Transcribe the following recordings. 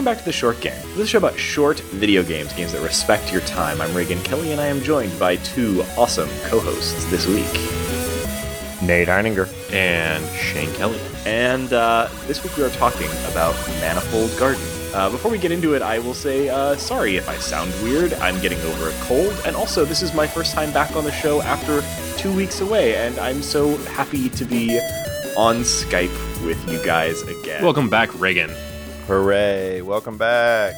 welcome back to The Short Game. This is a show about short video games, games that respect your time. I'm Reagan Kelly, and I am joined by two awesome co-hosts this week. Nate Heininger. And Shane Kelly. And uh, this week we are talking about Manifold Garden. Uh, before we get into it, I will say uh, sorry if I sound weird. I'm getting over a cold, and also this is my first time back on the show after two weeks away, and I'm so happy to be on Skype with you guys again. Welcome back, Reagan. Hooray! Welcome back.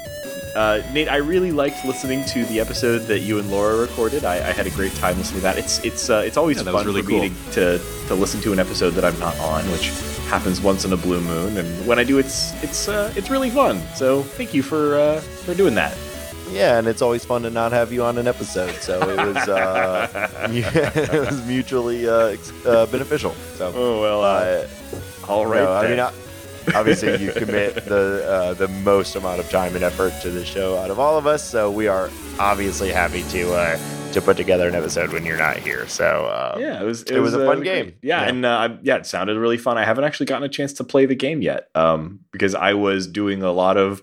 Uh, Nate, I really liked listening to the episode that you and Laura recorded. I, I had a great time listening to that. It's it's uh, it's always Yeah, fun really for me to, to to listen to an episode that I'm not on, which happens once in a blue moon. And when I do, it's it's uh, it's really fun. So thank you for uh, for doing that. Yeah, and it's always fun to not have you on an episode, so it was uh, it was mutually uh, ex- uh, beneficial. So, Oh well, uh, all right. no, I then. mean, I, obviously, you commit the uh, the most amount of time and effort to the show out of all of us, so we are obviously happy to uh, to put together an episode when you're not here. So, uh, yeah, it was it was a uh, fun great. game. Yeah, Yeah. and uh, I- yeah, it sounded really fun. I haven't actually gotten a chance to play the game yet, um, because I was doing a lot of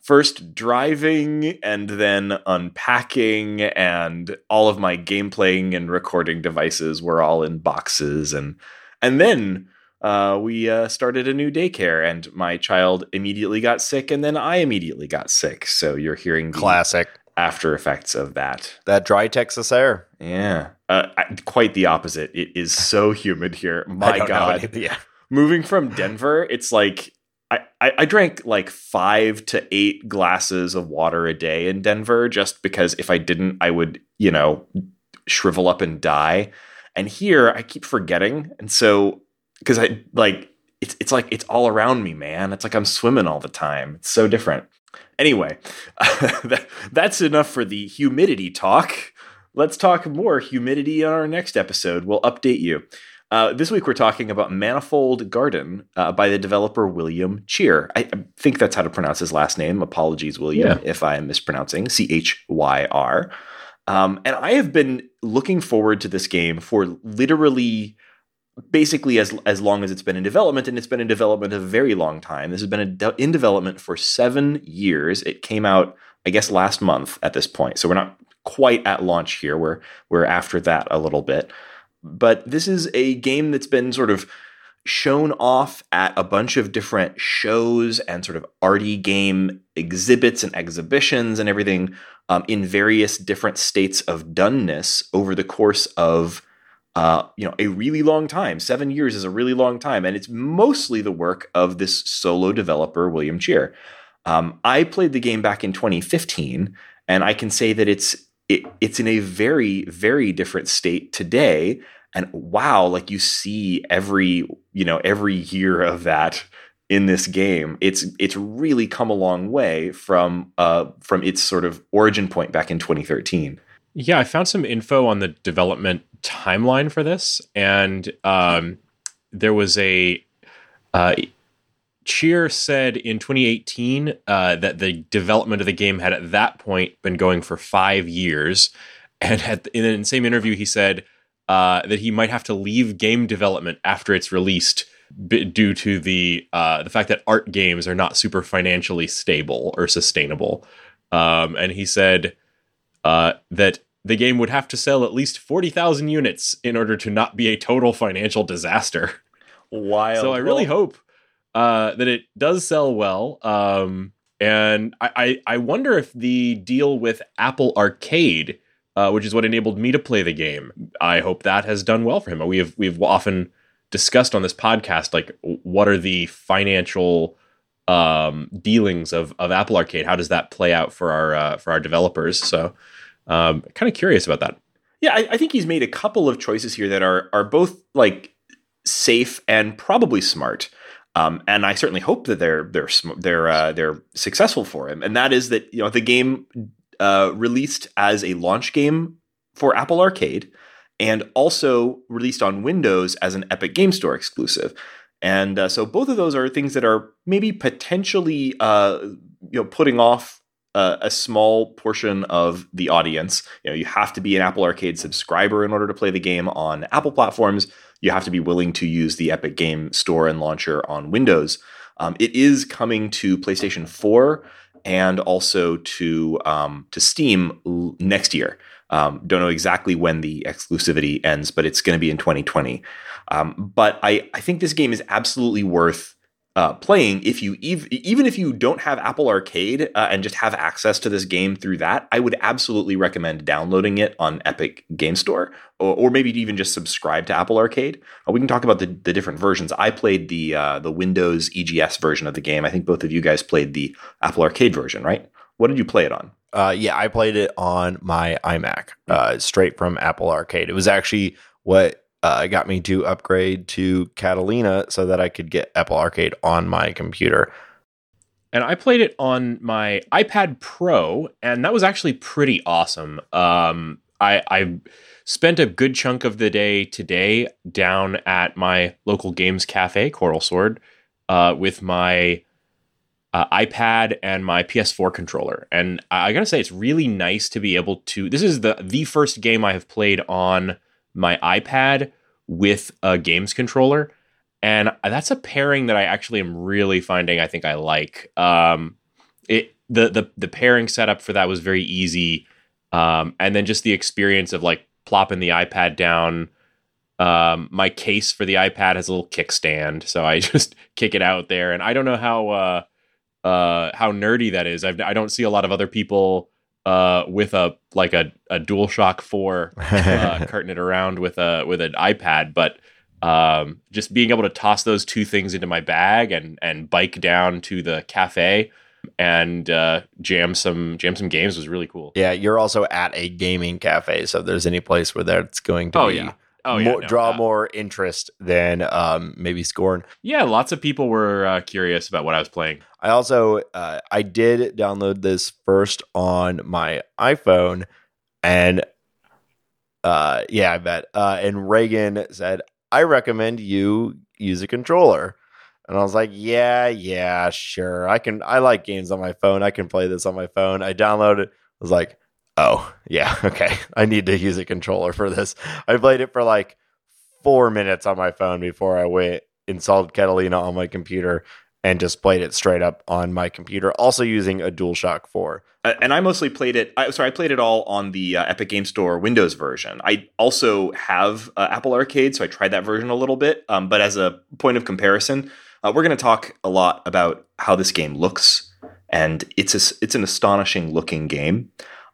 first driving and then unpacking, and all of my game playing and recording devices were all in boxes, and and then. Uh, we uh, started a new daycare, and my child immediately got sick, and then I immediately got sick. So you're hearing the classic. after effects of that. That dry Texas air. Yeah, uh, quite the opposite. It is so humid here. My God, yeah. moving from Denver, it's like I, I I drank like five to eight glasses of water a day in Denver just because if I didn't, I would you know shrivel up and die. And here, I keep forgetting, and so because I like it's it's like it's all around me, man. It's like I'm swimming all the time. It's so different. Anyway, that, that's enough for the humidity talk. Let's talk more humidity on our next episode. We'll update you. Uh, this week we're talking about Manifold Garden uh, by the developer William Chyr. I, I think that's how to pronounce his last name. Apologies, William, Yeah. if I am mispronouncing. C H Y R. Um, and I have been looking forward to this game for literally basically as as long as it's been in development and it's been in development a very long time. This has been in, in development for seven years. It came out i guess last month at this point. So we're not quite at launch here. We're we're after that a little bit. But this is a game that's been sort of shown off at a bunch of different shows and sort of arty game exhibits and exhibitions and everything um, in various different states of doneness over the course of uh, you know a really long time. Seven years is a really long time, and it's mostly the work of this solo developer William Chyr. Um, I played the game back in 2015, and I can say that it's it, it's in a very very different state today. And wow, like you see every you know every year of that in this game. It's it's really come a long way from uh, from its sort of origin point back in 2013. Yeah, I found some info on the development timeline for this, and um, there was a uh, Chyr said in 2018 uh, that the development of the game had at that point been going for five years, and in the same interview he said uh, that he might have to leave game development after it's released b- due to the uh, the fact that art games are not super financially stable or sustainable. Um, and he said uh, that the game would have to sell at least 40,000 units in order to not be a total financial disaster. Wild. So I really hope uh, that it does sell well. Um, and I, I, I wonder if the deal with Apple Arcade, uh, which is what enabled me to play the game, I hope that has done well for him. We have we've often discussed on this podcast like what are the financial um, dealings of of Apple Arcade? How does that play out for our uh, for our developers? So um, kind of curious about that. Yeah, I, I think he's made a couple of choices here that are are both like safe and probably smart. Um, and I certainly hope that they're they're they're uh, they're successful for him. And that is that you know the game uh, released as a launch game for Apple Arcade, and also released on Windows as an Epic Game Store exclusive. And uh, so both of those are things that are maybe potentially uh, you know putting off uh, a small portion of the audience. You know, you have to be an Apple Arcade subscriber in order to play the game on Apple platforms. You have to be willing to use the Epic Game Store and launcher on Windows. Um, it is coming to PlayStation 4 and also to um, to Steam l- next year. Um, don't know exactly when the exclusivity ends, but it's going to be in 2020. Um, but I, I think this game is absolutely worth uh, playing if you ev- even if you don't have Apple Arcade uh, and just have access to this game through that, I would absolutely recommend downloading it on Epic Game Store or, or maybe even just subscribe to Apple Arcade. Uh, we can talk about the, the different versions. I played the uh, the Windows EGS version of the game. I think both of you guys played the Apple Arcade version, right? What did you play it on? Uh, yeah, I played it on my iMac, uh, straight from Apple Arcade. It was actually what uh, got me to upgrade to Catalina so that I could get Apple Arcade on my computer. And I played it on my iPad Pro, and that was actually pretty awesome. Um, I, I spent a good chunk of the day today down at my local games cafe, Coral Sword, uh, with my uh, iPad and my PS4 controller. And I, I gotta say, it's really nice to be able to. This is the the first game I have played on my iPad with a games controller, and that's a pairing that I actually am really finding. I think I like. Um, it the the the pairing setup for that was very easy, um, and then just the experience of like plopping the iPad down. Um, my case for the iPad has a little kickstand, so I just kick it out there, and I don't know how uh, uh, how nerdy that is. I've, I do not see a lot of other people uh, with a like a, a DualShock Four uh, carting it around with a with an iPad, but um, just being able to toss those two things into my bag and and bike down to the cafe and uh, jam some jam some games was really cool. Yeah, you're also at a gaming cafe, so if there's any place where that's going to oh, be yeah. Oh, more, yeah, no, draw uh, more interest than um, maybe Scorn. Yeah, lots of people were uh, curious about what I was playing. I also uh, I did download this first on my iPhone, and uh, yeah, I bet. Uh, and Reagan said, "I recommend you use a controller." And I was like, "Yeah, yeah, sure. I can. I like games on my phone. I can play this on my phone." I downloaded. it. I was like, "Oh, yeah, okay. I need to use a controller for this." I played it for like four minutes on my phone before I went installed Catalina on my computer and just played it straight up on my computer, also using a DualShock 4. Uh, and I mostly played it. I, sorry, I played it all on the uh, Epic Game Store Windows version. I also have uh, Apple Arcade, so I tried that version a little bit. Um, but as a point of comparison, uh, we're going to talk a lot about how this game looks, and it's a, it's an astonishing looking game.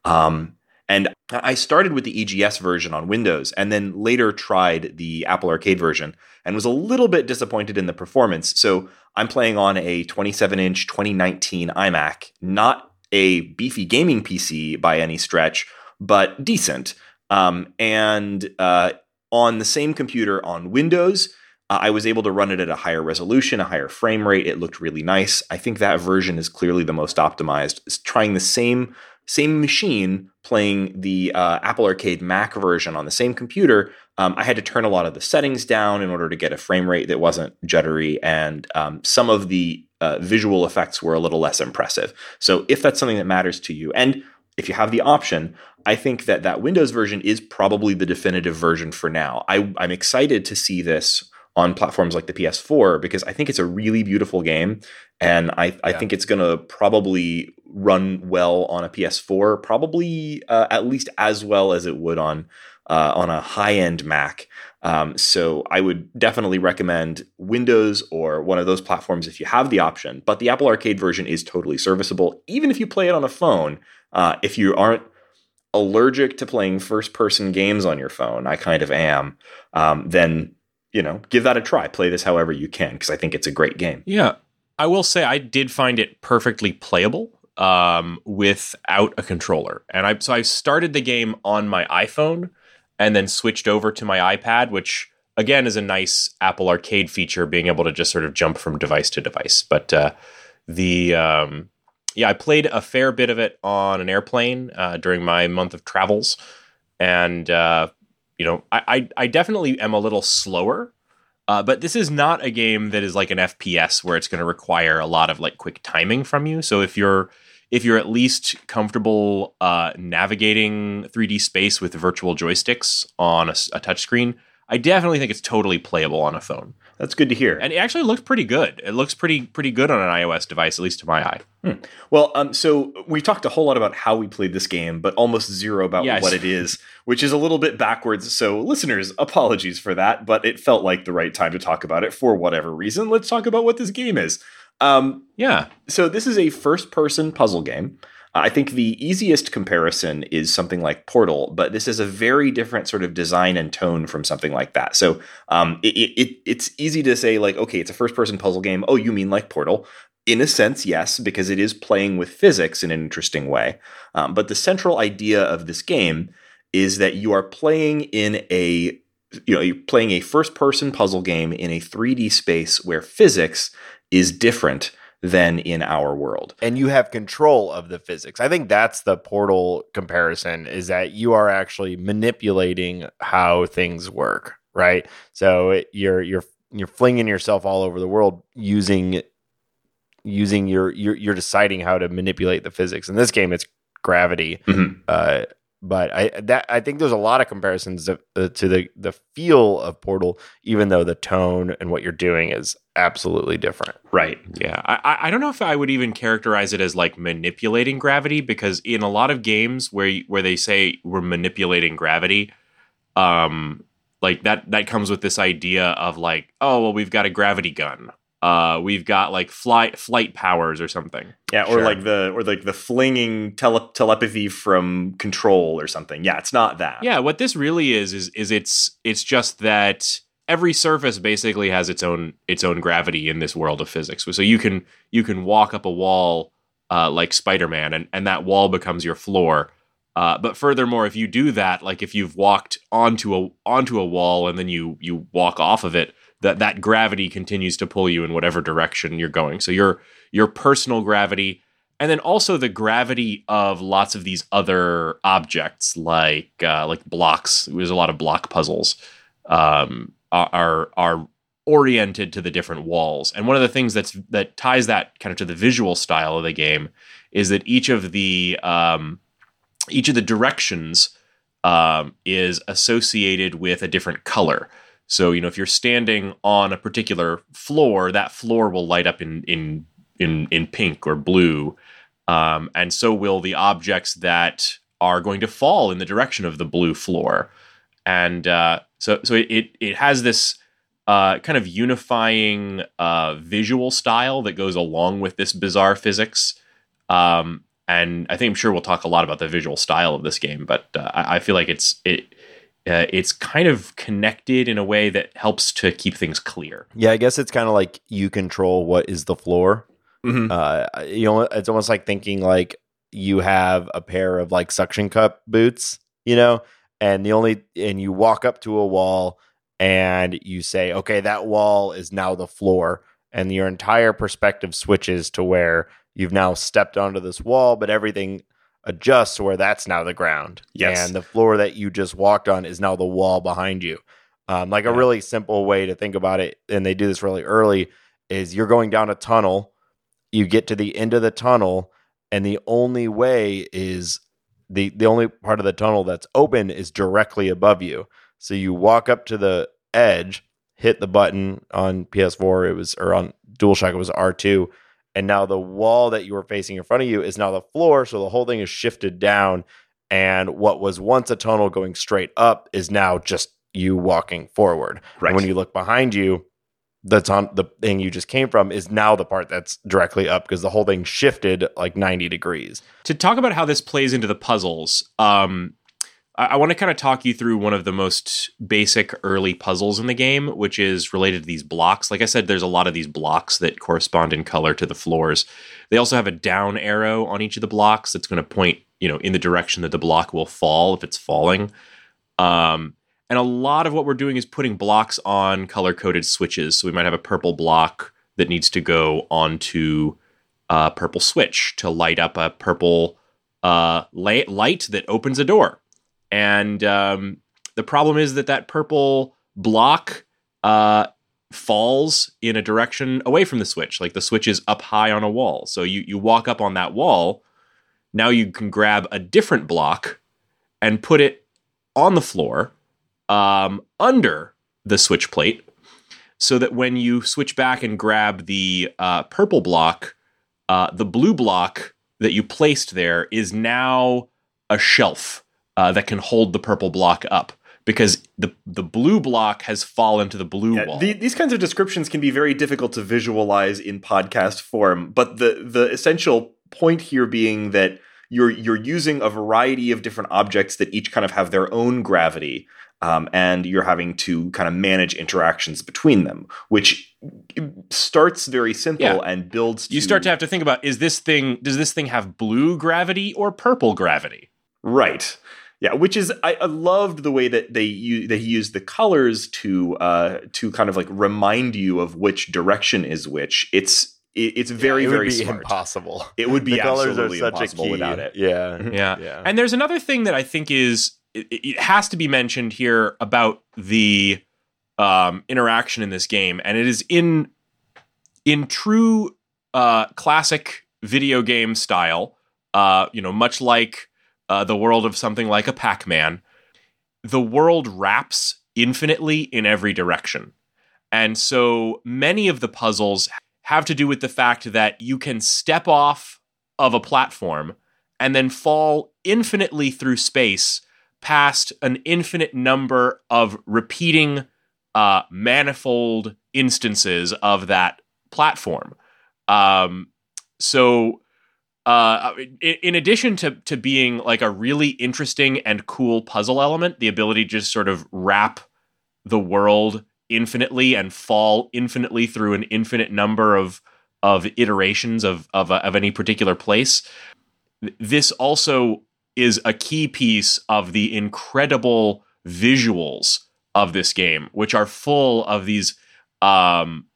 Um, and I started with the EGS version on Windows, and then later tried the Apple Arcade version, and was a little bit disappointed in the performance. So I'm playing on a 27 inch 2019 iMac, not a beefy gaming PC by any stretch, but decent. Um, and uh, on the same computer on Windows, uh, I was able to run it at a higher resolution, a higher frame rate. It looked really nice. I think that version is clearly the most optimized. It's trying the same same machine playing the uh, Apple Arcade Mac version on the same computer, um, I had to turn a lot of the settings down in order to get a frame rate that wasn't jittery, and um, some of the uh, visual effects were a little less impressive. So, if that's something that matters to you, and if you have the option, I think that that Windows version is probably the definitive version for now. I, I'm excited to see this on platforms like the PS4 because I think it's a really beautiful game, and I, I think it's going to probably run well on a PS4, probably uh, at least as well as it would on uh, on a high end Mac. Um, so I would definitely recommend Windows or one of those platforms if you have the option. But the Apple Arcade version is totally serviceable, even if you play it on a phone. Uh, if you aren't allergic to playing first person games on your phone, I kind of am. Um, then you know, give that a try. Play this however you can because I think it's a great game. Yeah, I will say I did find it perfectly playable um, without a controller, and I so I started the game on my iPhone and then switched over to my iPad, which again is a nice Apple Arcade feature, being able to just sort of jump from device to device. But uh, the um, yeah, I played a fair bit of it on an airplane uh, during my month of travels, and uh, you know, I, I, I definitely am a little slower. Uh, but this is not a game that is like an FPS where it's going to require a lot of like quick timing from you. So if you're if you're at least comfortable uh, navigating 3D space with virtual joysticks on a, a touchscreen, I definitely think it's totally playable on a phone. That's good to hear. And it actually looks pretty good. It looks pretty pretty good on an iOS device, at least to my eye. Well, um, so we talked a whole lot about how we played this game, but almost zero about Yes. what it is, which is a little bit backwards. So, listeners, apologies for that, but it felt like the right time to talk about it for whatever reason. Let's talk about what this game is. Um, Yeah. so, this is a first person puzzle game. I think the easiest comparison is something like Portal, but this is a very different sort of design and tone from something like that. So um, it, it, it's easy to say, like, okay, it's a first person puzzle game. Oh, you mean like Portal? In a sense, yes, because it is playing with physics in an interesting way. Um, but the central idea of this game is that you are playing in a you know you're playing a first person puzzle game in a 3D space where physics is different than in our world. and you have control of the physics. I think that's the portal comparison is that you are actually manipulating how things work, right? So it, you're you're you're flinging yourself all over the world using using your you're, you're deciding how to manipulate the physics. In this game, it's gravity. Mhm. Uh, but I that I think there's a lot of comparisons to, uh, to the the feel of Portal, even though the tone and what you're doing is absolutely different. Right. Yeah, I, I- don't know if I would even characterize it as like manipulating gravity because in a lot of games where where they say we're manipulating gravity, um, like that that comes with this idea of like, oh well, we've got a gravity gun, uh, we've got like flight flight powers or something. Yeah, or Sure. like the or like the flinging tele- telepathy from control or something. Yeah, it's not that. Yeah, what this really is is is it's it's just that every surface basically has its own its own gravity in this world of physics. So you can you can walk up a wall uh, like Spider Man, and and that wall becomes your floor. Uh, but furthermore, if you do that, like if you've walked onto a onto a wall and then you you walk off of it, that that gravity continues to pull you in whatever direction you're going. So your your personal gravity, and then also the gravity of lots of these other objects, like uh, like blocks. There's a lot of block puzzles. Um, are- are oriented to the different walls. And one of the things that's that ties that kind of to the visual style of the game is that each of the um, each of the directions um, is associated with a different color. So you know if you're standing on a particular floor, that floor will light up in in in in pink or blue, um, and so will the objects that are going to fall in the direction of the blue floor. And uh, so so it it, has this uh, kind of unifying uh, visual style that goes along with this bizarre physics. Um, and I think I'm sure we'll talk a lot about the visual style of this game, but uh, I, I feel like it's it uh, it's kind of connected in a way that helps to keep things clear. Yeah, I guess it's kind of like you control what is the floor. Mhm. Uh, you know, it's almost like thinking like you have a pair of like suction cup boots, you know, and the only and you walk up to a wall and you say, okay, that wall is now the floor, and your entire perspective switches to where you've now stepped onto this wall, but everything adjusts to where that's now the ground. Yes. and the floor that you just walked on is now the wall behind you. Um, like a really simple way to think about it, and they do this really early, is you're going down a tunnel, you get to the end of the tunnel, and the only way is the the only part of the tunnel that's open is directly above you. So you walk up to the edge, hit the button on PS4, it was or on DualShock, it was R2, and now the wall that you were facing in front of you is now the floor, so the whole thing is shifted down. And what was once a tunnel going straight up is now just you walking forward. Right. And when you look behind you, the ton- the thing you just came from is now the part that's directly up because the whole thing shifted like 90 degrees. to talk about how this plays into the puzzles, um, I, I want to kind of talk you through one of the most basic early puzzles in the game, which is related to these blocks. Like I said, there's a lot of these blocks that correspond in color to the floors. They also have a down arrow on each of the blocks that's going to point, you know, in the direction that the block will fall if it's falling. Um, and a lot of what we're doing is putting blocks on color coded switches. So we might have a purple block that needs to go onto a purple switch to light up a purple uh, light, light that opens a door. And um, the problem is that that purple block uh, falls in a direction away from the switch. Like the switch is up high on a wall. So you, you walk up on that wall. Now you can grab a different block and put it on the floor um, under the switch plate so that when you switch back and grab the uh, purple block, uh, the blue block that you placed there is now a shelf uh, that can hold the purple block up because the the blue block has fallen to the blue Yeah, wall. the- these kinds of descriptions can be very difficult to visualize in podcast form, but the the essential point here being that you're you're using a variety of different objects that each kind of have their own gravity, um, and you're having to kind of manage interactions between them, which starts very simple Yeah. and builds. you start to have to think about is this thing does this thing have blue gravity or purple gravity? Right. Yeah, which is I, I loved the way that they u- they used the colors to uh to kind of like remind you of which direction is which. It's it, it's very it would very be smart. impossible. It would be the colors are absolutely such a impossible key. without it. Yeah, Yeah. yeah. And there's another thing that I think is it, it has to be mentioned here about the um, interaction in this game, and it is in in true uh, classic video game style. Uh, you know, much like uh, the world of something like a Pac-Man, the world wraps infinitely in every direction, and so many of the puzzles have to do with the fact that you can step off of a platform and then fall infinitely through space past an infinite number of repeating uh, manifold instances of that platform. Um, so, uh, in, addition to to being like a really interesting and cool puzzle element, the ability to just sort of wrap the world infinitely and fall infinitely through an infinite number of of iterations of of, of any particular place. This also is a key piece of the incredible visuals of this game, which are full of these um,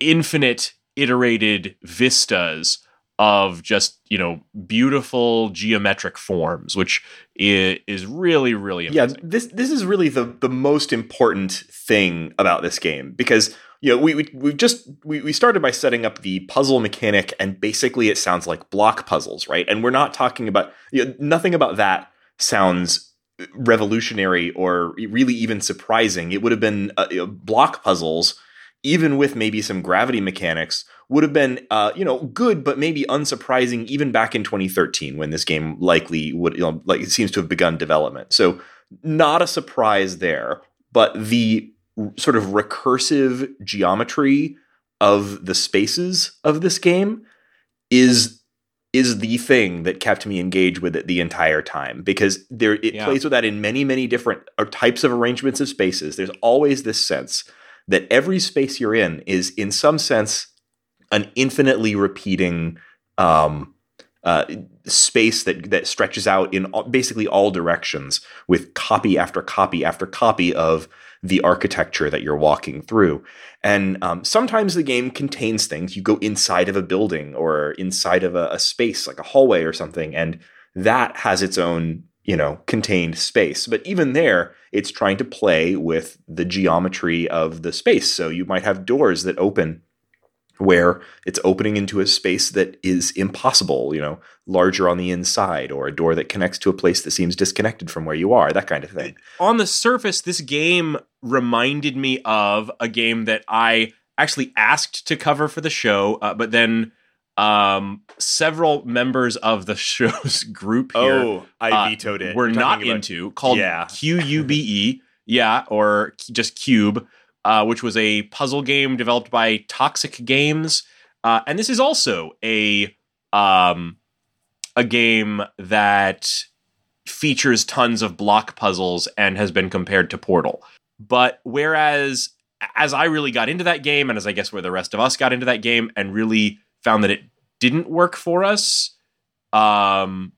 infinite iterated vistas of just you know beautiful geometric forms, which is really really Yeah, this this is really the the most important thing about this game because you know we we we've just we, we started by setting up the puzzle mechanic and basically it sounds like block puzzles, right? And we're not talking about you know, nothing about that sounds revolutionary or really even surprising. It would have been uh, block puzzles even with maybe some gravity mechanics would have been uh, you know good but maybe unsurprising even back in 2013 when this game likely would you know like it seems to have begun development so not a surprise there but the sort of recursive geometry of the spaces of this game is is the thing that kept me engaged with it the entire time because there it Yeah. plays with that in many many different uh, types of arrangements of spaces there's always this sense that every space you're in is in some sense an infinitely repeating um, uh, space that that stretches out in all, basically all directions with copy after copy after copy of the architecture that you're walking through. And um, sometimes the game contains things. You go inside of a building or inside of a, a space like a hallway or something, and that has its own you know contained space. But even there, it's trying to play with the geometry of the space. So you might have doors that open where it's opening into a space that is impossible, you know, larger on the inside, or a door that connects to a place that seems disconnected from where you are, that kind of thing. on the surface, this game reminded me of a game that I actually asked to cover for the show, uh, but then um, several members of the show's group here Oh, I uh, vetoed it. we're not about- into called Yeah. Q U B E, yeah, or just Cube, uh, which was a puzzle game developed by Toxic Games, uh, and this is also a um, a game that features tons of block puzzles and has been compared to Portal. But whereas as I really got into that game, and as I guess where the rest of us got into that game, and really found that it didn't work for us, um,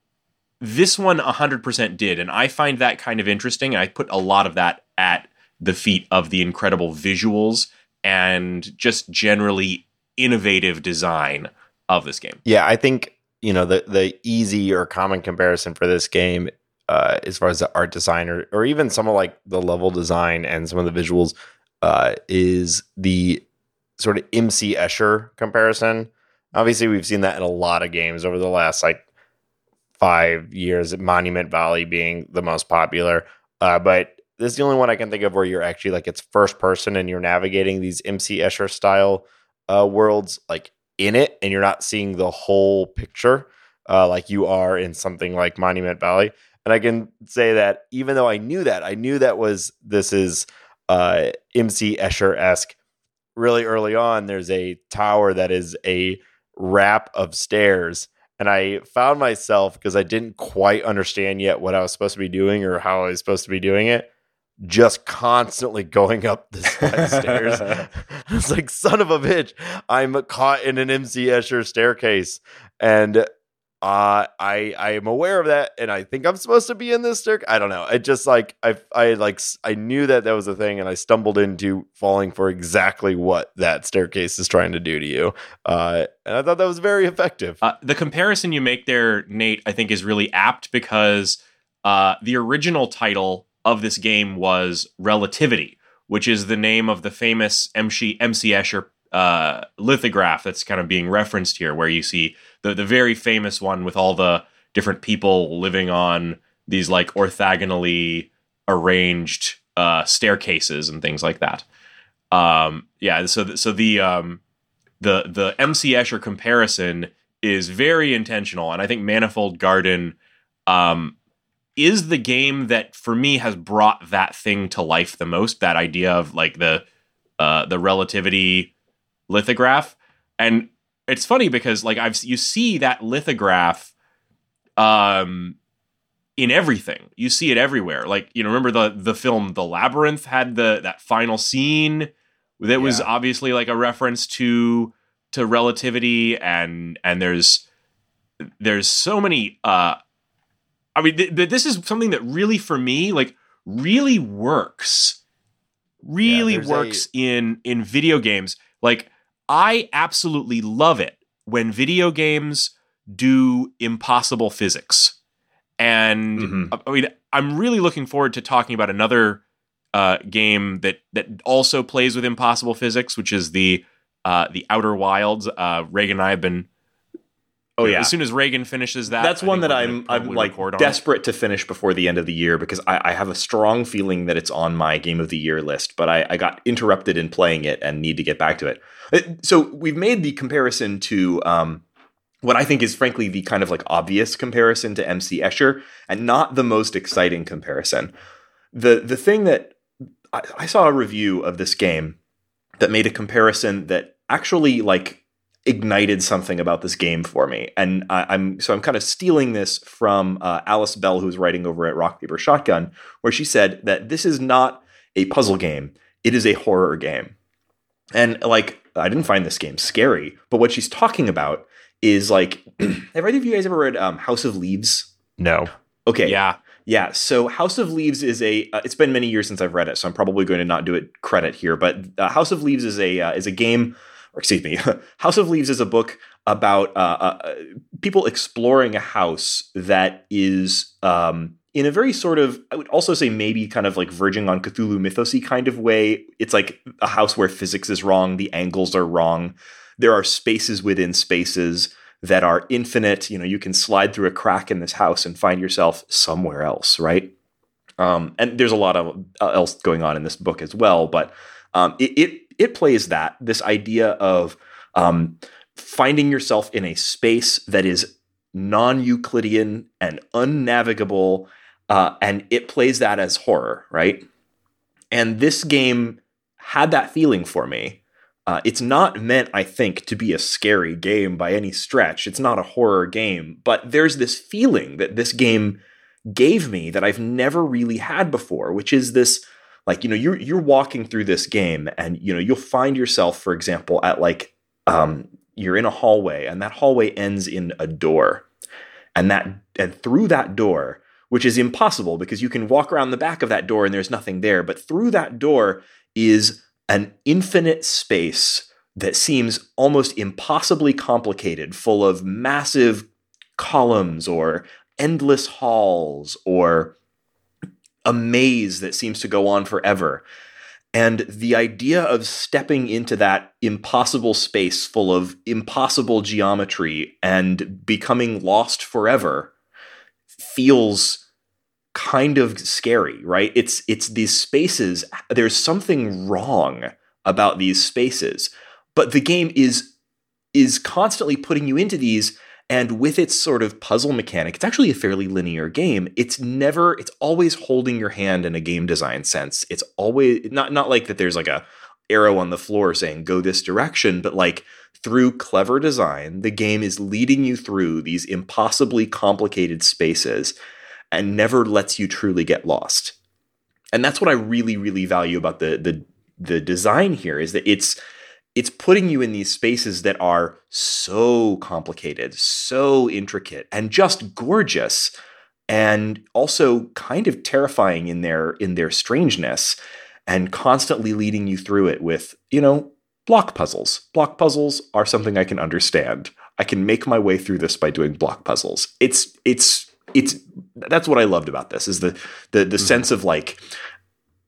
this one 100% did. And I find that kind of interesting. I put a lot of that at the feet of the incredible visuals and just generally innovative design of this game. Yeah, I think you know the the easy or common comparison for this game, uh, as far as the art design or, or even some of like the level design and some of the visuals, uh, is the sort of MC Escher comparison. Obviously, we've seen that in a lot of games over the last like five years. Monument Valley being the most popular, uh, but this is the only one I can think of where you're actually like it's first person and you're navigating these MC Escher style uh, worlds like in it, and you're not seeing the whole picture uh, like you are in something like Monument Valley. And I can say that even though I knew that, I knew that was this is uh, MC Escher esque. Really early on, there's a tower that is a wrap of stairs. And I found myself because I didn't quite understand yet what I was supposed to be doing or how I was supposed to be doing it, just constantly going up the stairs. it's like, son of a bitch, I'm caught in an MC Escher staircase. And uh, I I am aware of that, and I think I'm supposed to be in this stair. I don't know. I just like I I like I knew that that was a thing, and I stumbled into falling for exactly what that staircase is trying to do to you. Uh, and I thought that was very effective. Uh, the comparison you make there, Nate, I think is really apt because uh, the original title of this game was Relativity, which is the name of the famous MC MC Escher uh, lithograph that's kind of being referenced here, where you see the the very famous one with all the different people living on these like orthogonally arranged uh, staircases and things like that. Um, yeah, so th- so the um, the the MC Escher comparison is very intentional, and I think Manifold Garden um, is the game that for me has brought that thing to life the most. That idea of like the uh, the relativity lithograph, and it's funny because like I've you see that lithograph um in everything. You see it everywhere. Like, you know, remember the the film The Labyrinth had the that final scene that yeah. was obviously like a reference to to relativity and and there's there's so many uh I mean th- th- this is something that really for me like really works. Really yeah, works a- in in video games. Like I absolutely love it when video games do impossible physics. And mm-hmm. I mean, I'm really looking forward to talking about another uh, game that that also plays with impossible physics, which is the uh, the Outer Wilds. Uh, Reagan and I have been. Oh yeah! As soon as Reagan finishes that, that's I one that I'm I'm like desperate to finish before the end of the year because I, I, have a strong feeling that it's on my game of the year list. But I, I got interrupted in playing it and need to get back to it. Uh, so we've made the comparison to um, what I think is frankly the kind of like obvious comparison to MC Escher, and not the most exciting comparison. The the thing that I, I saw a review of this game that made a comparison that actually like ignited something about this game for me, and I, am so I'm kind of stealing this from uh, Alice Bell, who's writing over at Rock Paper Shotgun, where she said that this is not a puzzle game; it is a horror game. And like, I didn't find this game scary, but what she's talking about is like, have any of you guys ever read um, House of Leaves? No. Okay. Yeah. Yeah. So House of Leaves is a. Uh, it's been many years since I've read it, so I'm probably going to not do it credit here. But uh, House of Leaves is a uh, is a game, or excuse me, House of Leaves is a book about uh, uh, people exploring a house that is um, in a very sort of I would also say maybe kind of like verging on Cthulhu mythosy kind of way. It's like a house where physics is wrong, the angles are wrong. There are spaces within spaces that are infinite. You know, you can slide through a crack in this house and find yourself somewhere else, right? Um, and there's a lot of uh, else going on in this book as well, but um, it, it it plays that this idea of um, finding yourself in a space that is non-Euclidean and unnavigable uh, and it plays that as horror, right? And this game had that feeling for me. Uh, it's not meant, I think, to be a scary game by any stretch. It's not a horror game, but there's this feeling that this game gave me that I've never really had before, which is this like you know you're you're walking through this game and you know you'll find yourself for example at like um you're in a hallway and that hallway ends in a door and that and through that door which is impossible because you can walk around the back of that door and there's nothing there. But through that door is an infinite space that seems almost impossibly complicated, full of massive columns or endless halls or a maze that seems to go on forever. And the idea of stepping into that impossible space full of impossible geometry and becoming lost forever feels kind of scary, right? It's it's these spaces. There's something wrong about these spaces, but the game is is constantly putting you into these. And with its sort of puzzle mechanic, it's actually a fairly linear game. It's never, it's always holding your hand in a game design sense. It's always not not like that. There's like a arrow on the floor saying go this direction, but like through clever design, the game is leading you through these impossibly complicated spaces and never lets you truly get lost. And that's what I really, really value about the the the design here is that it's it's putting you in these spaces that are so complicated, so intricate, and just gorgeous, and also kind of terrifying in their in their strangeness, and constantly leading you through it with, you know, block puzzles. Block puzzles are something I can understand. I can make my way through this by doing block puzzles. It's it's it's that's what I loved about this is the the the mm-hmm. sense of like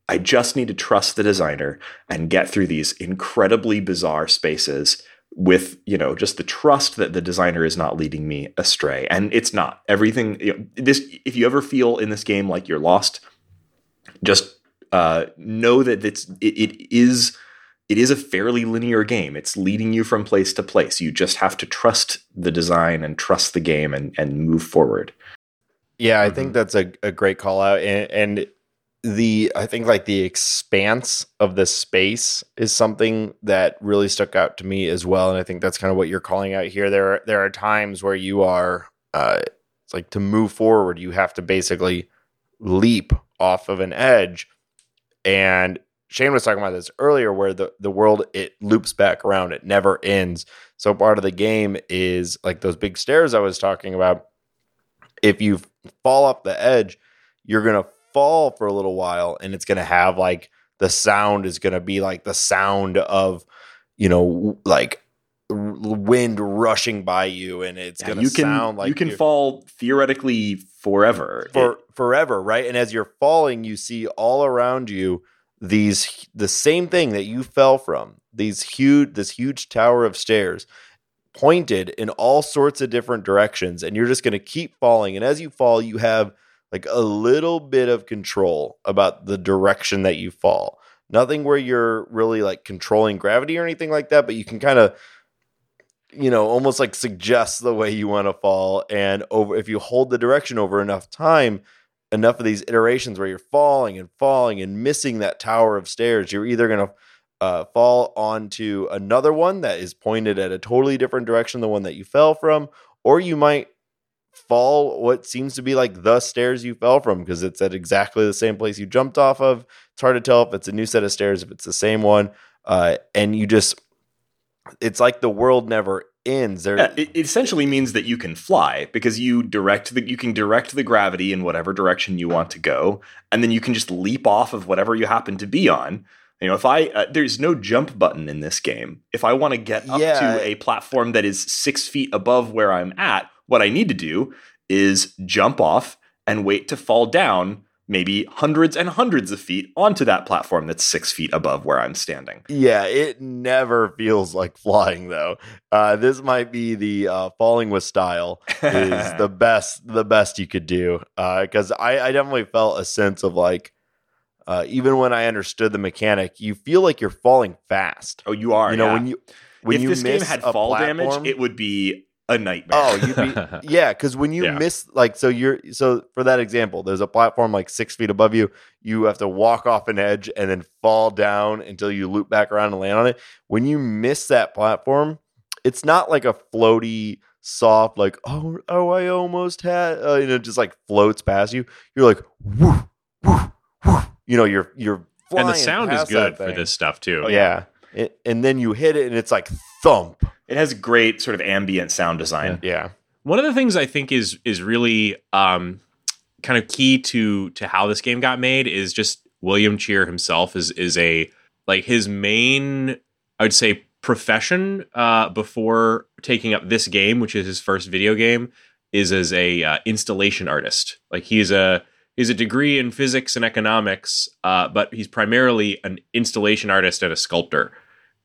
I just need to trust the designer and get through these incredibly bizarre spaces with you know just the trust that the designer is not leading me astray and it's not everything you know, this if you ever feel in this game like you're lost just uh, know that it's it, it is it is a fairly linear game. It's leading you from place to place. You just have to trust the design and trust the game and and move forward. Yeah, I mm-hmm. think that's a, a great call out. And, and the I think like the expanse of the space is something that really stuck out to me as well. And I think that's kind of what you're calling out here. There are there are times where you are uh it's like to move forward, you have to basically leap off of an edge. And Shane was talking about this earlier where the, the world it loops back around, it never ends. So part of the game is like those big stairs I was talking about. If you fall off the edge, you're gonna fall for a little while and it's gonna have like the sound is gonna be like the sound of, you know, like wind rushing by you and it's yeah, gonna you can, sound like you can fall theoretically forever. For it, forever, right? And as you're falling, you see all around you these the same thing that you fell from these huge this huge tower of stairs pointed in all sorts of different directions and you're just going to keep falling and as you fall you have like a little bit of control about the direction that you fall. Nothing where you're really like controlling gravity or anything like that but you can kind of you know almost like suggest the way you want to fall and over if you hold the direction over enough time enough of these iterations where you're falling and falling and missing that tower of stairs, you're either going to uh, fall onto another one that is pointed at a totally different direction than the one that you fell from, or you might fall what seems to be like the stairs you fell from because it's at exactly the same place you jumped off of. It's hard to tell if it's a new set of stairs, if it's the same one. Uh, and you just, it's like the world never ends. There, yeah, it essentially means that you can fly because you direct the you can direct the gravity in whatever direction you want to go, and then you can just leap off of whatever you happen to be on. You know, if I uh, there's no jump button in this game. If I want to get up yeah. to a platform that is six feet above where I'm at, what I need to do is jump off and wait to fall down maybe hundreds and hundreds of feet onto that platform that's six feet above where I'm standing. Yeah, it never feels like flying though. Uh, this might be the uh, falling with style is the best the best you could do because uh, I, I definitely felt a sense of like. Uh, even when I understood the mechanic, you feel like you're falling fast. Oh, you are. You know yeah. when you when if you this game had fall platform, damage, it would be a nightmare. Oh, be, yeah, because when you yeah. miss like so you're so for that example, there's a platform like six feet above you. You have to walk off an edge and then fall down until you loop back around and land on it. When you miss that platform, it's not like a floaty, soft like oh oh I almost had uh, you know just like floats past you. You're like woof, woof, woof. you know you're you're and the sound is good for this stuff too. Oh, yeah. It, and then you hit it and it's like thump it has great sort of ambient sound design. Yeah. One of the things I think is is really um, kind of key to to how this game got made is just William Chyr himself is is a like his main I would say profession uh, before taking up this game, which is his first video game, is as a uh, installation artist. Like he's a he's a degree in physics and economics, uh, but he's primarily an installation artist and a sculptor.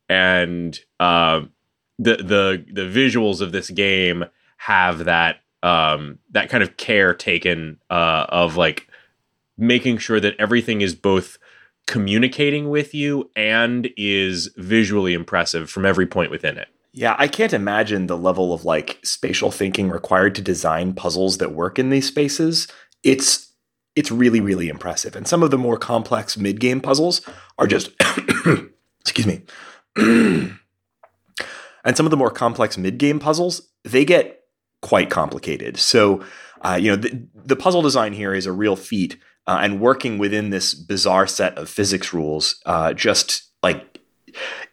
And um, the the the visuals of this game have that um that kind of care taken uh of like making sure that everything is both communicating with you and is visually impressive from every point within it. Yeah, I can't imagine the level of like spatial thinking required to design puzzles that work in these spaces. It's it's really really impressive. And some of the more complex mid-game puzzles are just excuse me. and some of the more complex mid-game puzzles, they get quite complicated. So, uh, you know, the, the, puzzle design here is a real feat, uh, and working within this bizarre set of physics rules, uh, just like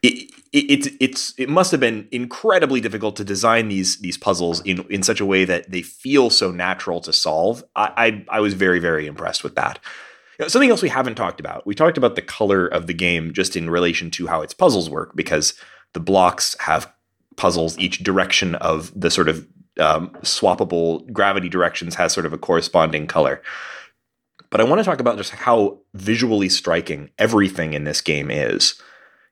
it, it, it's it must have been incredibly difficult to design these these puzzles in in such a way that they feel so natural to solve. I I, I was very very impressed with that. You know, something else we haven't talked about. We talked about the color of the game just in relation to how its puzzles work because the blocks have puzzles each direction of the sort of um, swappable gravity directions has sort of a corresponding color. But I want to talk about just how visually striking everything in this game is.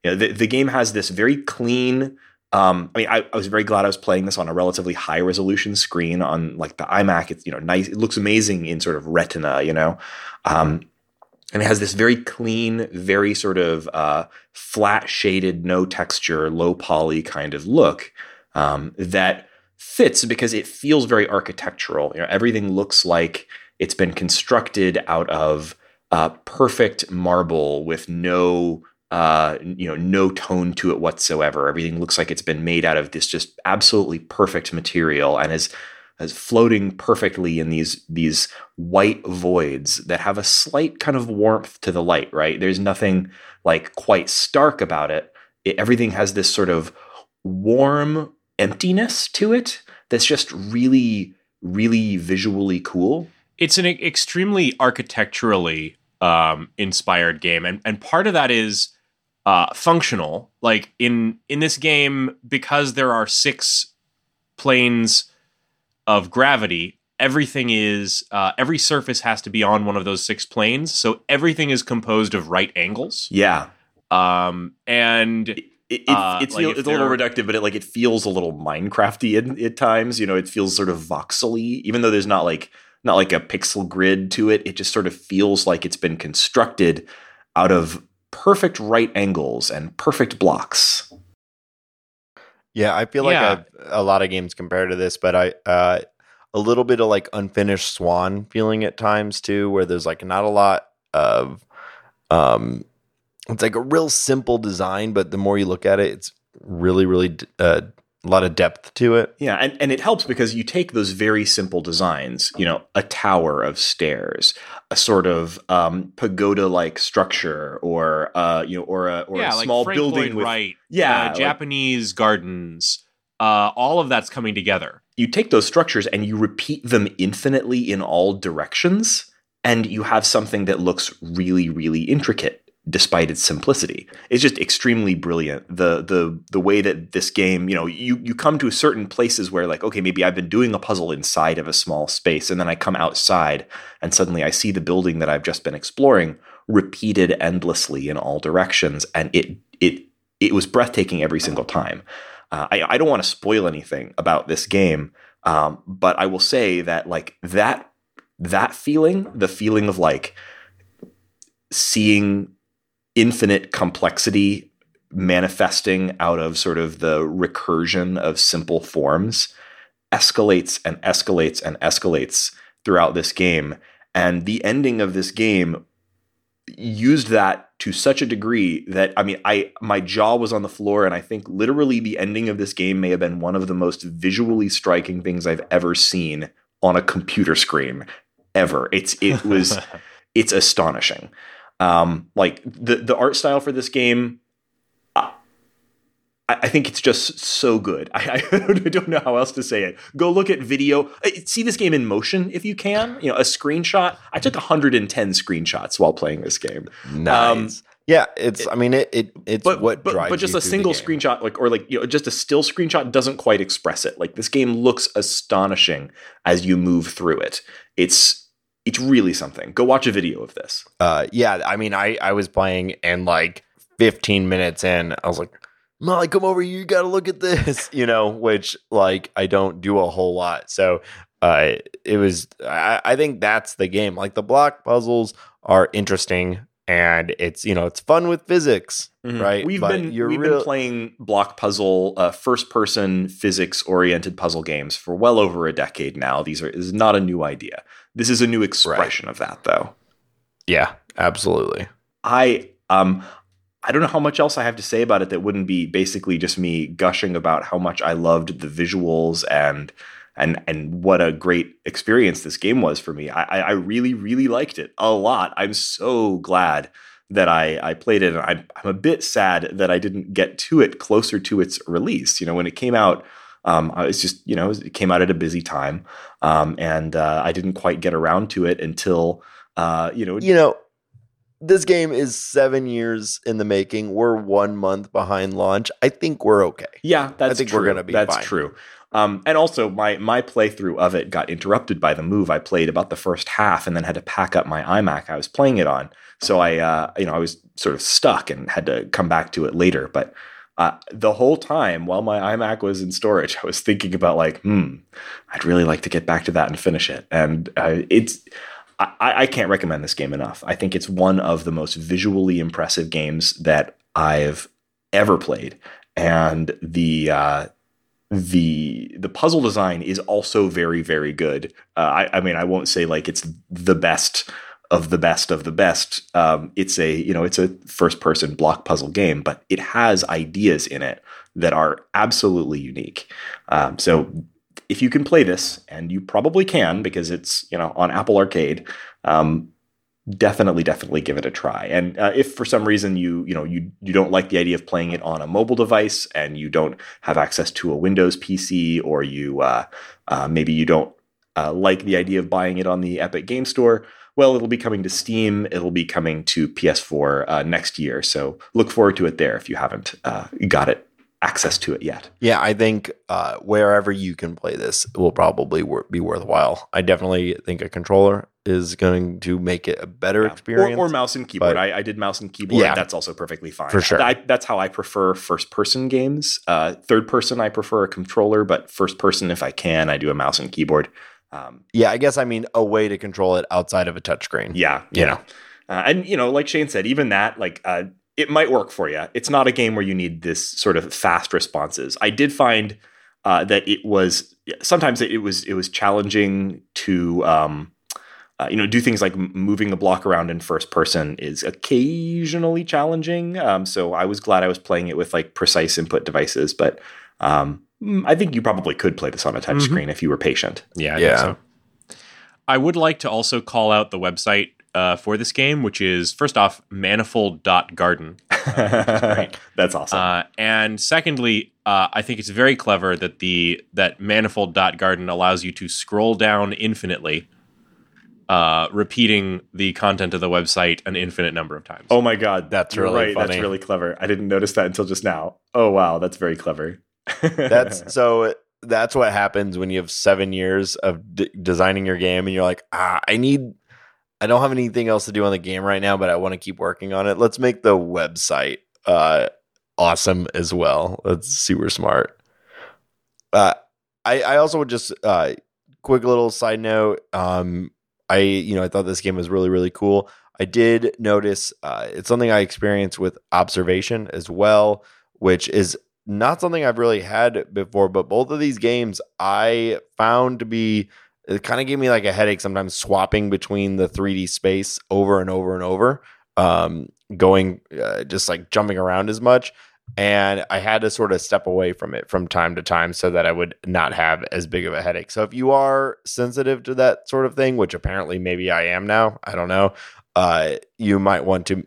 You know, the, the game has this very clean. Um, I mean, I, I, was very glad I was playing this on a relatively high resolution screen on like the iMac. It's you know nice. It looks amazing in sort of Retina. You know, um, and it has this very clean, very sort of uh, flat shaded, no texture, low poly kind of look um, that fits because it feels very architectural. You know, everything looks like it's been constructed out of uh, perfect marble with no uh, you know, no tone to it whatsoever. Everything looks like it's been made out of this just absolutely perfect material and is is floating perfectly in these these white voids that have a slight kind of warmth to the light. Right? There's nothing like quite stark about it. it everything has this sort of warm emptiness to it that's just really, really visually cool. It's an extremely architecturally um, inspired game, and and part of that is uh, functional. Like in in this game, because there are six planes of gravity, everything is uh, every surface has to be on one of those six planes. So everything is composed of right angles. Yeah. Um, and it, it, uh, it's, like it's a little reductive, but it like it feels a little Minecrafty at, at times. You know, it feels sort of voxely, even though there's not like not like a pixel grid to it. It just sort of feels like it's been constructed out of perfect right angles and perfect blocks. Yeah, I feel like yeah. a lot of games compared to this, but I uh, a little bit of like unfinished Swan feeling at times too, where there's like not a lot of um, it's like a real simple design, but the more you look at it, it's really really uh, a lot of depth to it. Yeah, and, and it helps because you take those very simple designs, you know, a tower of stairs, a sort of um, pagoda-like structure, or uh, you know, or a or yeah, a small like building with right, yeah, uh, Japanese gardens. Uh, all of that's coming together. You take those structures and you repeat them infinitely in all directions, and you have something that looks really, really intricate despite its simplicity. It's just extremely brilliant. The the the way that this game, you know, you you come to certain places where like, okay, maybe I've been doing a puzzle inside of a small space and then I come outside and suddenly I see the building that I've just been exploring repeated endlessly in all directions and it it it was breathtaking every single time. Uh, I, I don't want to spoil anything about this game, um, but I will say that like that that feeling, the feeling of like seeing infinite complexity manifesting out of sort of the recursion of simple forms escalates and escalates and escalates throughout this game. And the ending of this game used that to such a degree that I mean I my jaw was on the floor and I think literally the ending of this game may have been one of the most visually striking things I've ever seen on a computer screen ever. It's it was it's astonishing. Um, like the the art style for this game, I, I think it's just so good. I, I, don't know how else to say it. Go look at video. Uh, see this game in motion if you can. You know, a screenshot. I took 110 screenshots while playing this game. Nice. Um, yeah, it's. I mean, it. it it's but, what but, but just a single screenshot, like or like you know, just a still screenshot doesn't quite express it. Like this game looks astonishing as you move through it. It's it's really something. Go watch a video of this. Uh, yeah, I mean, I I was playing and like 15 minutes in, I was like, Molly, come over. here. You got to look at this, you know, which like I don't do a whole lot. So uh, it was. I, I think that's the game. Like the block puzzles are interesting, and it's you know it's fun with physics, right? Mm-hmm. We've But been you're we've real- been playing block puzzle, uh, first person physics oriented puzzle games for well over a decade now. These are is not a new idea. This is a new expression of that, though. Yeah, absolutely. I um I don't know how much else I have to say about it that wouldn't be basically just me gushing about how much I loved the visuals and and and what a great experience this game was for me. I I I really really liked it a lot. I'm so glad that I I played it. And I'm I'm a bit sad that I didn't get to it closer to its release. You know, when it came out. Um, I was just, you know, it came out at a busy time, um, and uh, I didn't quite get around to it until, uh, you know, You know, this game is seven years in the making. We're one month behind launch. I think we're okay. Yeah, that's think true. we're gonna be That's fine. true. Um, and also, my my playthrough of it got interrupted by the move. I played about the first half, and then had to pack up my iMac I was playing it on. So I, uh, you know, I was sort of stuck and had to come back to it later. But uh, the whole time while my iMac was in storage, I was thinking about like, hmm, I'd really like to get back to that and finish it. And uh, it's. I, I can't recommend this game enough. I think it's one of the most visually impressive games that I've ever played, and the uh, the the puzzle design is also very very good. Uh, I, I mean, I won't say like it's the best of the best of the best. Um, it's a you know it's a first person block puzzle game, but it has ideas in it that are absolutely unique. Um, so if you can play this, and you probably can because it's you know on Apple Arcade. Um, definitely definitely give it a try and uh, if for some reason you you know you you don't like the idea of playing it on a mobile device and you don't have access to a windows pc or you uh, uh, maybe you don't uh, like the idea of buying it on the epic game store well it'll be coming to steam it'll be coming to ps4 uh, next year so look forward to it there if you haven't uh, got it access to it yet Yeah, I think uh, wherever you can play this will probably wor- be worthwhile. I definitely think a controller is going to make it a better Yeah. experience. Or, or mouse and keyboard. I, I did mouse and keyboard. Yeah. That's also perfectly fine. For sure. I, that's how I prefer first person games. Uh, third person, I prefer a controller, but first person, if I can, I do a mouse and keyboard. Um, yeah, I guess I mean a way to control it outside of a touchscreen. yeah, You yeah. know. Uh, and you know, like Shane said, even that, like, uh, it might work for you. It's not a game where you need this sort of fast responses. I did find uh, that it was sometimes it was it was challenging to. Um, uh, you know, do things like moving the block around in first person is occasionally challenging. Um, so I was glad I was playing it with like precise input devices, but um, I think you probably could play this on a touch Mhm. screen if you were patient. Yeah, I Yeah. think so. I would like to also call out the website uh, for this game, which is first off manifold.garden. great. That's awesome. Uh, and secondly, uh, I think it's very clever that the that manifold.garden allows you to scroll down infinitely, uh, repeating the content of the website an infinite number of times. oh my god, That's really right. That's really clever. I didn't notice that until just now. Oh wow, that's very clever. That's so that's what happens when you have seven years of d- designing your game and you're like, ah, I need, I don't have anything else to do on the game right now, but I want to keep working on it. Let's make the website uh, awesome as well. That's super smart. Uh, I, I also would just, uh, quick little side note. Um, I, you know, I thought this game was really, really cool. I did notice uh, it's something I experienced with observation as well, which is not something I've really had before, but both of these games I found to be it kind of gave me like a headache sometimes swapping between the 3D space over and over and over, um, going uh, just like jumping around as much. And I had to sort of step away from it from time to time so that I would not have as big of a headache. So if you are sensitive to that sort of thing, which apparently maybe I am now, I don't know, uh, you might want to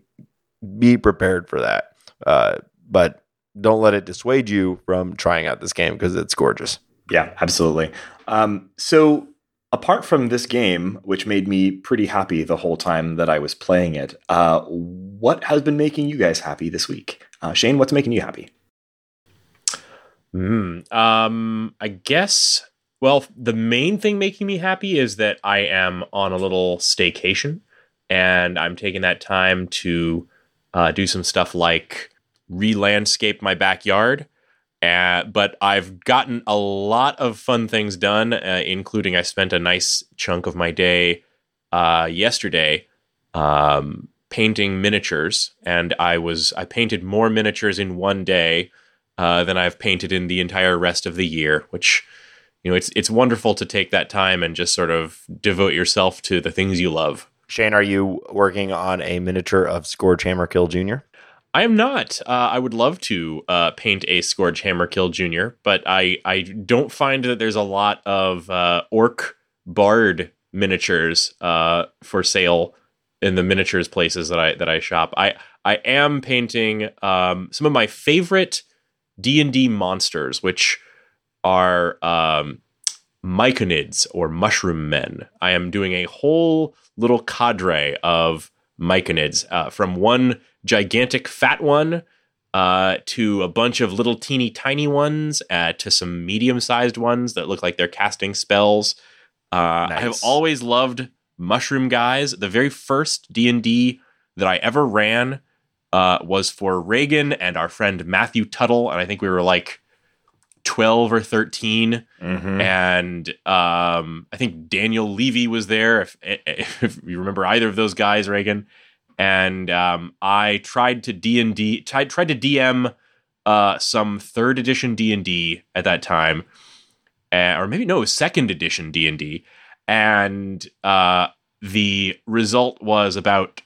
be prepared for that. Uh, but don't let it dissuade you from trying out this game because it's gorgeous. Yeah, absolutely. Um, so, apart from this game, which made me pretty happy the whole time that I was playing it, uh, what has been making you guys happy this week? Uh, Shane, what's making you happy? Mm, um, I guess. Well, the main thing making me happy is that I am on a little staycation, and I'm taking that time to uh, do some stuff like re-landscape my backyard Uh, but I've gotten a lot of fun things done, uh, including I spent a nice chunk of my day uh, yesterday um, painting miniatures, and I was I painted more miniatures in one day uh, than I've painted in the entire rest of the year. Which you know, it's it's wonderful to take that time and just sort of devote yourself to the things you love. Shane, are you working on a miniature of Scourge Hammer Kill Jr.? I am not. Uh, I would love to uh, paint a Scourge Hammer Kill Jr., but I, I don't find that there's a lot of uh, Orc Bard miniatures uh, for sale in the miniatures places that I that I shop. I I am painting um, some of my favorite D and D monsters, which are um, myconids or mushroom men. I am doing a whole little cadre of myconids uh, from one gigantic fat one uh, to a bunch of little teeny tiny ones uh, to some medium sized ones that look like they're casting spells. Uh, Nice. I have always loved mushroom guys. The very first D and D that I ever ran uh, was for Raygan and our friend Matthew Tuttle, and I think we were like twelve or thirteen Mhm. and um, I think Daniel Levy was there. If, if you remember either of those guys, Raygan, and um, I tried to D and D, tried tried to DM uh, some third edition D and D at that time, uh, or maybe no, second edition D and D, and uh, the result was about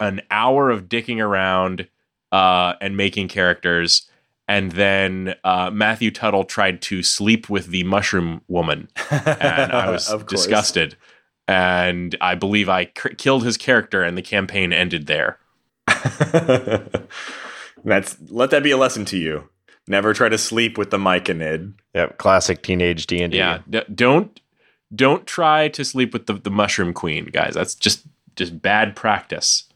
an hour of dicking around uh, and making characters. And then uh, Matthew Tuttle tried to sleep with the mushroom woman, and I was disgusted. And I believe I c- killed his character, and the campaign ended there. That's let that be a lesson to you. Never try to sleep with the myconid. Yep, classic teenage D and D. Yeah, d- don't don't try to sleep with the, the mushroom queen, guys. That's just just bad practice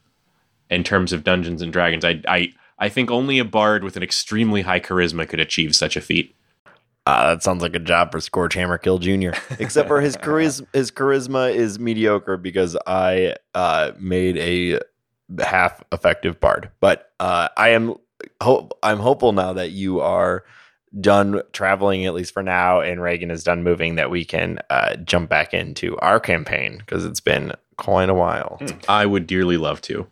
in terms of Dungeons and Dragons. I I I think only a bard with an extremely high charisma could achieve such a feat. Uh, that sounds like a job for Scourge Hammer Kill Jr. Except for his charisma, his charisma is mediocre because I uh, made a half effective bard. But uh, I am hope I'm hopeful now that you are done traveling at least for now, and Raygan is done moving. That we can uh, jump back into our campaign because it's been quite a while. Hmm. I would dearly love to.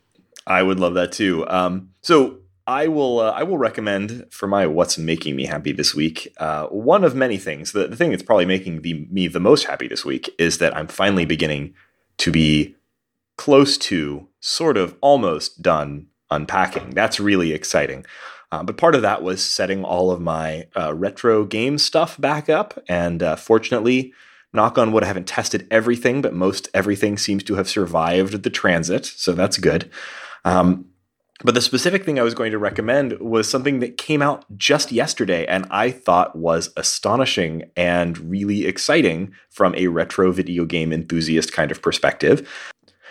I would love that too. Um, so I will uh, I will recommend for my what's making me happy this week. Uh, one of many things. The, the thing that's probably making the, me the most happy this week is that I'm finally beginning to be close to sort of almost done unpacking. That's really exciting. Uh, but part of that was setting all of my uh, retro game stuff back up, and uh, fortunately, knock on wood, I haven't tested everything, but most everything seems to have survived the transit, so that's good. Um, but the specific thing I was going to recommend was something that came out just yesterday and I thought was astonishing and really exciting from a retro video game enthusiast kind of perspective.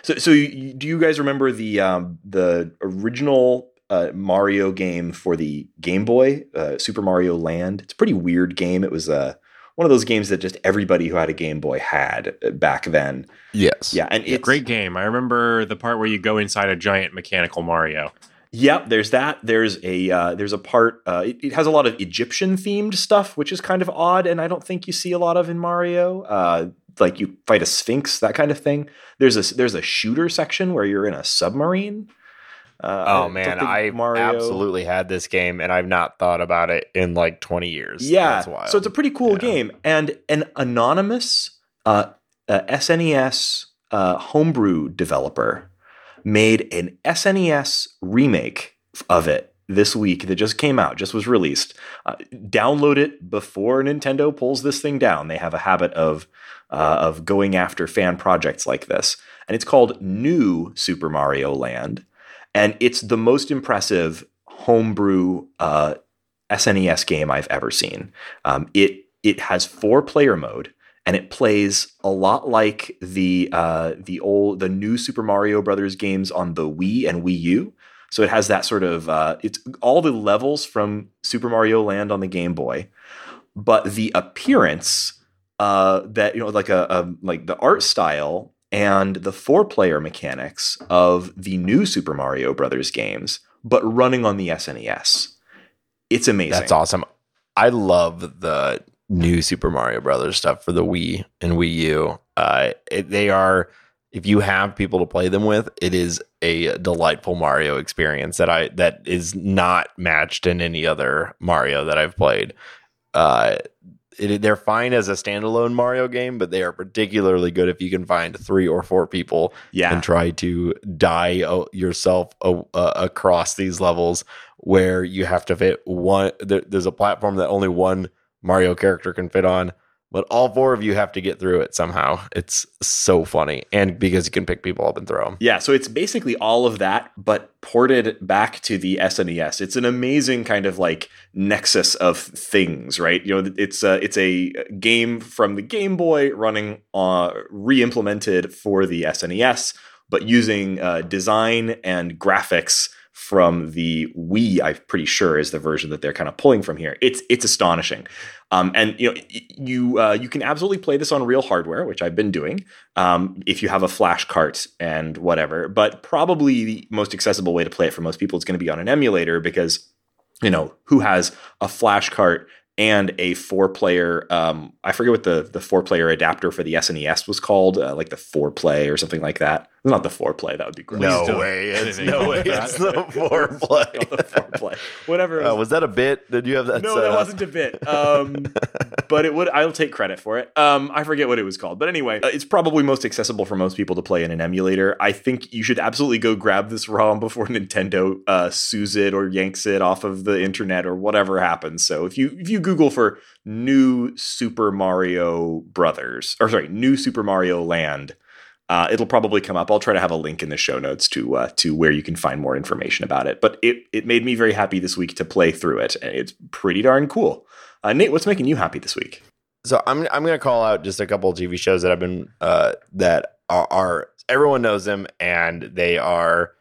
So, so do you guys remember the um, the original uh, Mario game for the Game Boy, uh, Super Mario Land? It's a pretty weird game. It was uh, one of those games that just everybody who had a Game Boy had uh, back then. Yes. Yeah, and it's Great game. I remember the part where you go inside a giant mechanical Mario. Yep, there's that. There's a uh, there's a part. Uh, it, it has a lot of Egyptian themed stuff, which is kind of odd, and I don't think you see a lot of in Mario. Uh, like you fight a sphinx, that kind of thing. There's a there's a shooter section where you're in a submarine. Uh, Oh don't man, I absolutely had this game, and I've not thought about it in like twenty years. Yeah, so it's a pretty cool Yeah. game, and an anonymous uh, uh, SNES uh, homebrew developer made an SNES remake of it this week that just came out, just was released. Uh, download it before Nintendo pulls this thing down. They have a habit of uh, of going after fan projects like this, and it's called New Super Mario Land, and it's the most impressive homebrew uh, SNES game I've ever seen. Um, it it has four player mode, and it plays a lot like the uh, the old the new Super Mario Brothers games on the Wii and Wii U. So it has that sort of uh, it's all the levels from Super Mario Land on the Game Boy, but the appearance uh, that you know like a, a like the art style and the four player mechanics of the new Super Mario Brothers games, but running on the SNES. It's amazing. That's awesome. I love the new Super Mario Brothers stuff for the Wii and Wii U. Uh, it, they are, if you have people to play them with, it is a delightful Mario experience that I that is not matched in any other Mario that I've played. Uh, it, they're fine as a standalone Mario game, but they are particularly good if you can find three or four people Yeah. and try to die uh, yourself uh, uh, across these levels where you have to fit one. There, there's a platform that only one Mario character can fit on, but all four of you have to get through it somehow. It's so funny, and because you can pick people up and throw them. Yeah, so it's basically all of that, but ported back to the SNES. It's an amazing kind of like nexus of things, right? You know, it's a it's a game from the Game Boy running uh, re-implemented for the SNES, but using uh, design and graphics from the Wii. I'm pretty sure is the version that they're kind of pulling from here. It's it's astonishing, um, and you know you uh, you can absolutely play this on real hardware, which I've been doing um, if you have a flash cart and whatever. But probably the most accessible way to play it for most people is going to be on an emulator because you know who has a flash cart and a four player um, i forget what the the four player adapter for the snes was called uh, like the four play or something like that not the four play that would be gross No don't way! It's no way! like. It's the foreplay. the four play whatever it Uh, was. was that a bit? Did you have that? no set that up? wasn't a bit um, but it would i'll take credit for it um, i forget what it was called but anyway uh, it's probably most accessible for most people to play in an emulator i think you should absolutely go grab this rom before nintendo uh, sues it or yanks it off of the internet or whatever happens so if you if you google for new super mario brothers or sorry new super mario land uh, it'll probably come up. I'll try to have a link in the show notes to uh, to where you can find more information about it. But it it made me very happy this week to play through it, and it's pretty darn cool. Uh, Nate, what's making you happy this week? So I'm I'm gonna call out just a couple of TV shows that I've been uh, that are, are everyone knows them and they are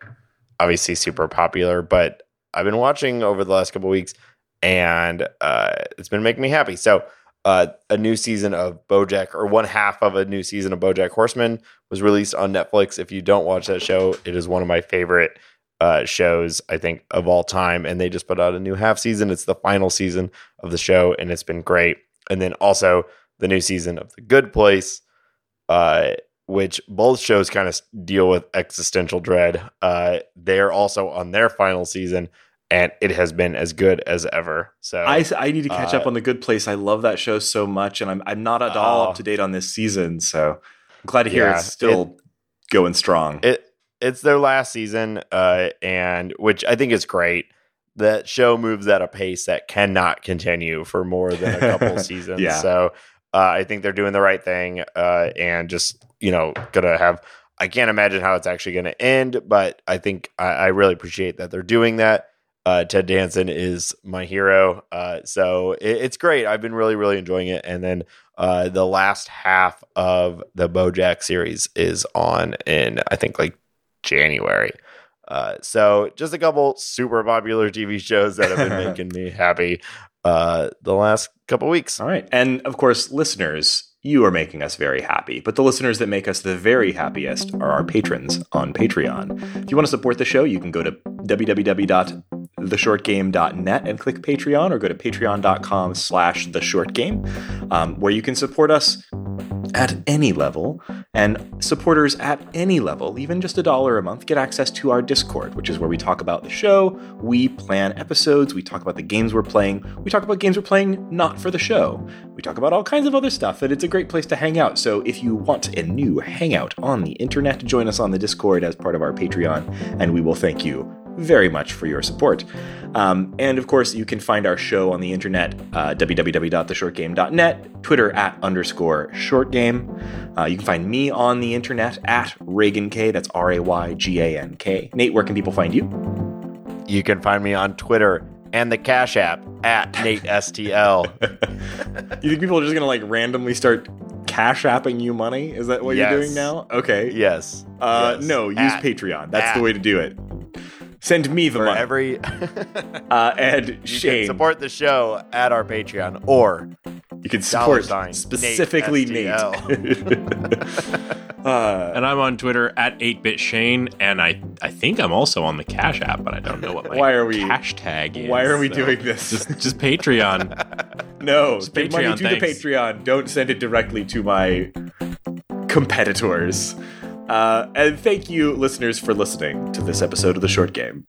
obviously super popular. But I've been watching over the last couple of weeks and uh, it's been making me happy. So uh, a new season of BoJack or one half of a new season of BoJack Horseman was released on Netflix. If you don't watch that show, it is one of my favorite uh, shows I think of all time. And they just put out a new half season. It's the final season of the show, and it's been great. And then also the new season of The Good Place, uh, which both shows kind of deal with existential dread. Uh, they're also on their final season, and it has been as good as ever. So I, I need to catch uh, up on the Good Place. I love that show so much, and I'm I'm not at all Oh. up to date on this season. So I'm glad to hear Yeah, it's still going strong. it it's their last season, uh, and which I think is great. That show moves at a pace that cannot continue for more than a couple seasons. Yeah. So uh, I think they're doing the right thing, uh, and just you know gonna have. I can't imagine how it's actually going to end, but I think I, I really appreciate that they're doing that. Uh, Ted Danson is my hero, uh, so it, it's great. I've been really, really enjoying it. And then uh, the last half of the BoJack series is on in I think like January. Uh, so just a couple super popular TV shows that have been making me happy uh, the last couple weeks. All right. And of course, listeners, you are making us very happy. But the listeners that make us the very happiest are our patrons on Patreon. If you want to support the show, you can go to www.theshortgame.net and click Patreon or go to patreon.com slash theshortgame, um, where you can support us at any level, and supporters at any level, even just a dollar a month, get access to our Discord, which is where we talk about the show, we plan episodes, we talk about the games we're playing, we talk about games we're playing not for the show, we talk about all kinds of other stuff, and it's a great place to hang out. So if you want a new hangout on the internet, join us on the Discord as part of our Patreon, and we will thank you very much for your support. Um, and of course, you can find our show on the internet, uh, www.theshortgame.net, Twitter at underscore shortgame. Uh, you can find me on the internet at Raygan K. That's R A Y G A N K. Nate, where can people find you? You can find me on Twitter and the Cash App at Nate STL. You think people are just going to like randomly start cash apping you money? Is that what Yes. you're doing now? Okay. yes. Uh, Yes. No, use At- Patreon. That's at- the way to do it. Send me the for money. every uh, and you Shane. can support the show at our Patreon or You can support sign, specifically Nate. STL. uh, And I'm on Twitter at 8bit Shane, and I I think I'm also on the Cash App, but I don't know what my Why are we- hashtag is. why are we so doing this? Just, just Patreon. no, Just give money Patreon, to the. Patreon. Don't send it directly to my competitors. Uh, and thank you, listeners, for listening to this episode of the Short Game.